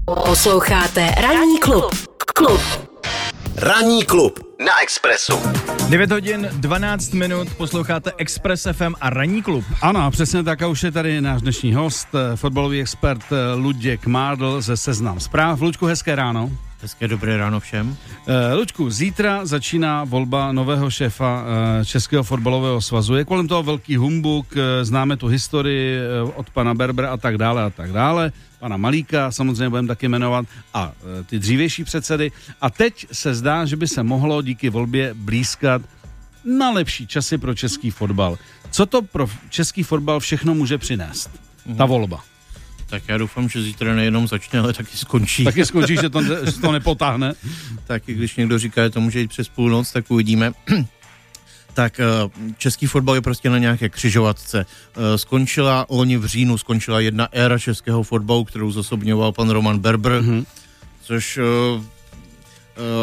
Posloucháte Ranní klub. Klub. Ranní klub na Expressu. 9 hodin 12 minut, posloucháte Express FM a Ranní klub. Ano, přesně tak a už je tady náš dnešní host, eh, fotbalový expert eh, Luděk Mádl ze Seznam zpráv. Luďku, hezké ráno. Hezké dobré ráno všem. Uh, Luďku, zítra začíná volba nového šéfa uh, Českého fotbalového svazu. Je kolem toho velký humbuk, uh, známe tu historii uh, od pana Berbera a tak dále a tak dále. Pana Malíka samozřejmě budeme taky jmenovat a uh, ty dřívější předsedy. A teď se zdá, že by se mohlo díky volbě blízkat na lepší časy pro český fotbal. Co to pro český fotbal všechno může přinést? Ta volba. Tak já doufám, že zítra nejenom začne, ale taky skončí. Taky skončí, že to, že to nepotáhne. tak když někdo říká, že to může jít přes půlnoc, tak uvidíme. tak eh, český fotbal je prostě na nějaké křižovatce. Eh, skončila loni v říjnu, skončila jedna éra českého fotbalu, kterou zosobňoval pan Roman Berber, mm-hmm. což uh,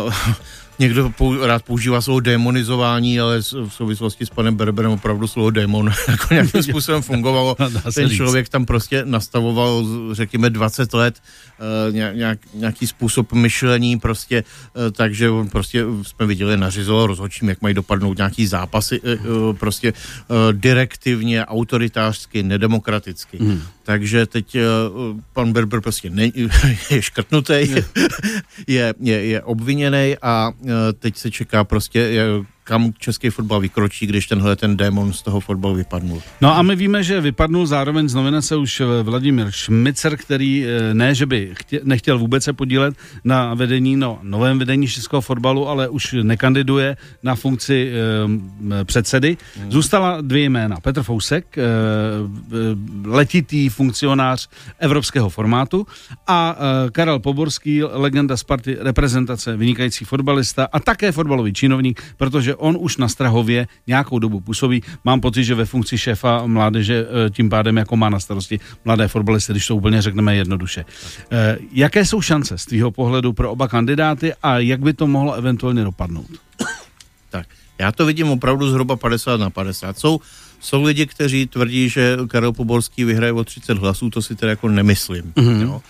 uh, někdo pou, rád používá slovo demonizování, ale v souvislosti s panem Berberem opravdu slovo demon jako nějakým způsobem fungovalo. Ten člověk tam prostě nastavoval, řekněme, 20 let uh, nějak, nějaký způsob myšlení prostě, uh, takže on prostě jsme viděli, nařizoval rozhodčím, jak mají dopadnout nějaký zápasy, uh, prostě direktivně, autoritářsky, nedemokraticky. Mm. Takže teď uh, pan Berber prostě ne, je škrtnutý, je, je, je obviněný a uh, teď se čeká prostě, kam český fotbal vykročí, když tenhle ten démon z toho fotbalu vypadnul. No a my víme, že vypadnul zároveň z nominace už Vladimír Šmicer, který eh, ne, že by chtě, nechtěl vůbec se podílet na vedení, no, novém vedení českého fotbalu, ale už nekandiduje na funkci e, předsedy. Hmm. Zůstala dvě jména. Petr Fousek, e, letitý funkcionář evropského formátu a e, Karel Poborský, legenda Sparty, reprezentace, vynikající fotbalista a také fotbalový činovník, protože on už na Strahově nějakou dobu působí. Mám pocit, že ve funkci šéfa mládeže eh, tím pádem jako má na starosti mladé fotbalisty, když to úplně řekneme jednoduše. Eh, jaké jsou šance z tvýho pohledu pro oba kandidáty a jak by to mohlo eventuálně dopadnout? Tak, já to vidím opravdu zhruba 50 na 50. Jsou, jsou lidi, kteří tvrdí, že Karel Poborský vyhraje o 30 hlasů, to si teda jako nemyslím. Mm-hmm. Jo?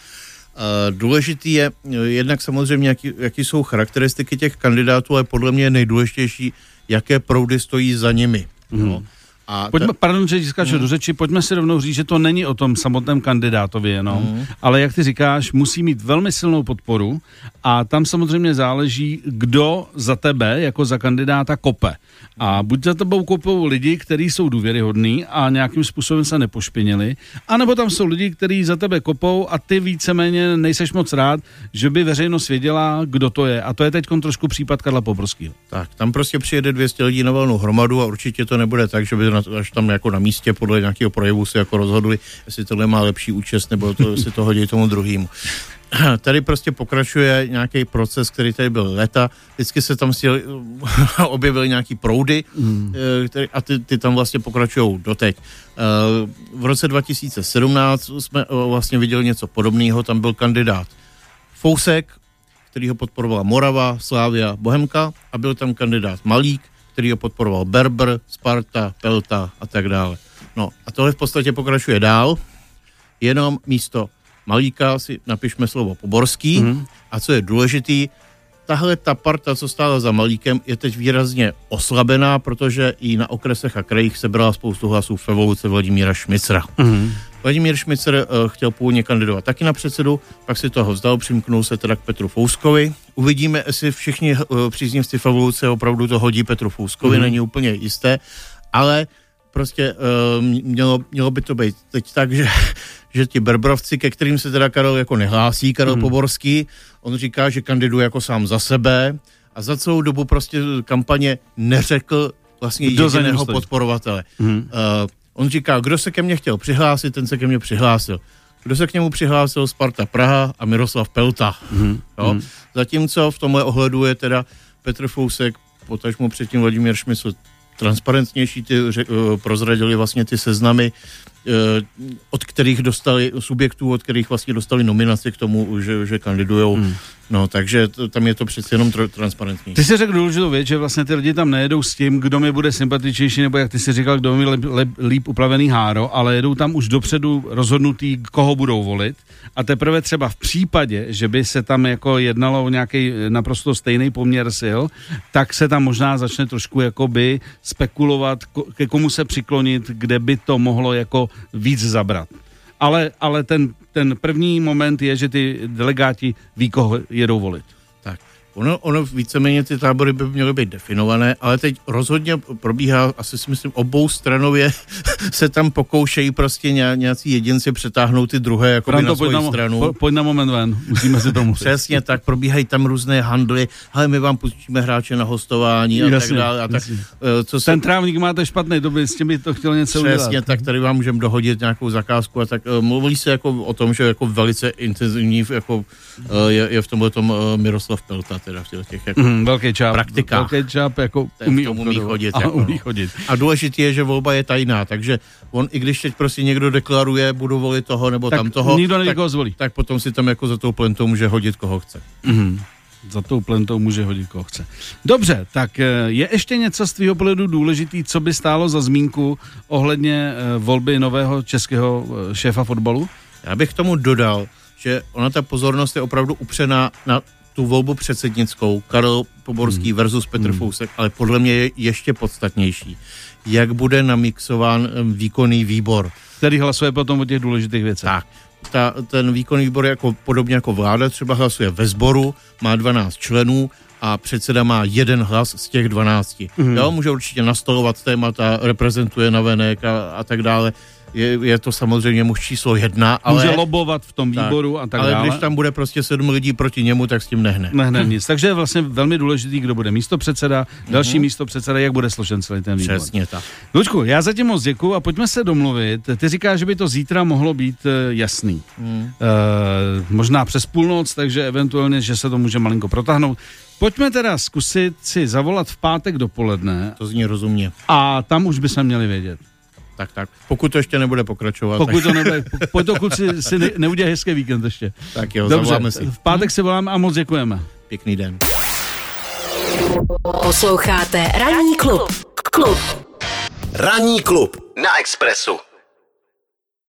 Důležitý je jednak samozřejmě, jaký, jaký jsou charakteristiky těch kandidátů, ale podle mě je nejdůležitější, jaké proudy stojí za nimi. Mm. No. A pojďme, ta... pardon, že skáču mm. do řeči, pojďme si rovnou říct, že to není o tom samotném kandidátovi jenom, mm. ale jak ty říkáš, musí mít velmi silnou podporu a tam samozřejmě záleží, kdo za tebe jako za kandidáta kope. A buď za tebou kopou lidi, kteří jsou důvěryhodní a nějakým způsobem se nepošpinili, anebo tam jsou lidi, kteří za tebe kopou a ty víceméně nejseš moc rád, že by veřejnost věděla, kdo to je. A to je teď trošku případ Karla Poborského. Tak, tam prostě přijede 200 lidí na valnou hromadu a určitě to nebude tak, že by až tam jako na místě podle nějakého projevu si jako rozhodli, jestli tohle má lepší účest, nebo to, jestli to hodí tomu druhému. tady prostě pokračuje nějaký proces, který tady byl leta. Vždycky se tam si objevily nějaký proudy mm. který, a ty, ty tam vlastně pokračují doteď. Eh, v roce 2017 jsme eh, vlastně viděli něco podobného, tam byl kandidát Fousek, který ho podporovala Morava, Slávia, Bohemka a byl tam kandidát Malík, který ho podporoval Berber, Sparta, Pelta a tak dále. No a tohle v podstatě pokračuje dál, jenom místo Malíka si napišme slovo Poborský mm-hmm. a co je důležitý, tahle ta parta, co stála za Malíkem, je teď výrazně oslabená, protože i na okresech a krajích sebrala spoustu hlasů v evoluce Vladimíra Šmicra. Mm-hmm. Vladimír Šmicer uh, chtěl původně kandidovat taky na předsedu, pak si toho vzdal, přimknul se teda k Petru Fouskovi. Uvidíme, jestli všichni uh, příznivci v evoluce opravdu to hodí Petru Fouskovi, mm-hmm. není úplně jisté, ale prostě uh, mělo, mělo by to být teď tak, že že ti Berbrovci, ke kterým se teda Karel jako nehlásí, Karel hmm. Poborský, on říká, že kandiduje jako sám za sebe a za celou dobu prostě kampaně neřekl vlastně Kdo jediného podporovatele. Hmm. Uh, on říká, kdo se ke mně chtěl přihlásit, ten se ke mně přihlásil. Kdo se k němu přihlásil? Sparta Praha a Miroslav Pelta. Hmm. Jo? Hmm. Zatímco v tomhle ohledu je teda Petr Fousek, potažmo předtím Vladimír Šmysl transparentnější, ty uh, prozradili vlastně ty seznamy od kterých dostali, subjektů, od kterých vlastně dostali nominaci k tomu, že, že kandidujou. Hmm. No, takže to, tam je to přece jenom tr- transparentní. Ty jsi řekl důležitou věc, že vlastně ty lidi tam nejedou s tím, kdo mi bude sympatičnější, nebo jak ty jsi říkal, kdo mi líp, líp, líp uplavený háro, ale jedou tam už dopředu rozhodnutý, koho budou volit. A teprve třeba v případě, že by se tam jako jednalo o nějaký naprosto stejný poměr sil, tak se tam možná začne trošku jakoby spekulovat, ke komu se přiklonit, kde by to mohlo jako víc zabrat. Ale, ale ten, ten první moment je, že ty delegáti ví, koho jedou volit. Ono, ono víceméně ty tábory by měly být definované, ale teď rozhodně probíhá, asi si myslím, obou stranově se tam pokoušejí prostě ně, nějací jedinci přetáhnout ty druhé jako na svoji na, stranu. Po, pojď na moment ven, musíme si tomu Přesně tak, probíhají tam různé handly, ale my vám pustíme hráče na hostování a jasně, tak dále. A tak, eh, co se... Ten trávník máte špatný, to by s tím by to chtěl něco Přesně udělat. tak, tady vám můžeme dohodit nějakou zakázku a tak uh, mluví se jako o tom, že jako velice intenzivní jako, uh, je, je v tomhle tom Miroslav Pelta teda v těch jako mm, velký čáp, praktikách. Velký čáp jako umí, umí chodit. A, jako, umí chodit. a důležité je, že volba je tajná, takže on, i když teď prostě někdo deklaruje, budu volit toho nebo tak tam toho, nikdo tak, zvolí. tak potom si tam jako za tou plentou může hodit, koho chce. Mm. Za tou plentou může hodit, koho chce. Dobře, tak je ještě něco z tvého pohledu důležitý, co by stálo za zmínku ohledně volby nového českého šéfa fotbalu? Já bych k tomu dodal, že ona ta pozornost je opravdu upřená na tu volbu předsednickou, Karel Poborský hmm. versus Petr hmm. Fousek, ale podle mě je ještě podstatnější, jak bude namixován výkonný výbor. Který hlasuje potom o těch důležitých věcech. Tak. Ta, ten výkonný výbor jako podobně jako vláda třeba hlasuje ve sboru, má 12 členů a předseda má jeden hlas z těch 12. Hmm. Jo, může určitě nastolovat témata, reprezentuje navenek a, a tak dále je, je to samozřejmě muž číslo jedna, ale... Může lobovat v tom výboru tak, a tak ale dále. Ale když tam bude prostě sedm lidí proti němu, tak s tím nehne. Nehne nic. Takže je vlastně velmi důležitý, kdo bude místo předseda, další mm-hmm. místo předseda, jak bude složen celý ten výbor. Přesně tak. Lučku, já zatím moc děkuji a pojďme se domluvit. Ty říkáš, že by to zítra mohlo být uh, jasný. Mm. Uh, možná přes půlnoc, takže eventuálně, že se to může malinko protáhnout. Pojďme teda zkusit si zavolat v pátek dopoledne. To zní rozumně. A tam už by se měli vědět tak, tak. Pokud to ještě nebude pokračovat. Pokud tak... to nebude, pojď to si, si ne, neudělej hezký víkend ještě. Tak jo, Dobře, zavoláme si. v pátek se voláme a moc děkujeme. Pěkný den. Posloucháte Ranní klub. Klub. Ranní klub na Expressu.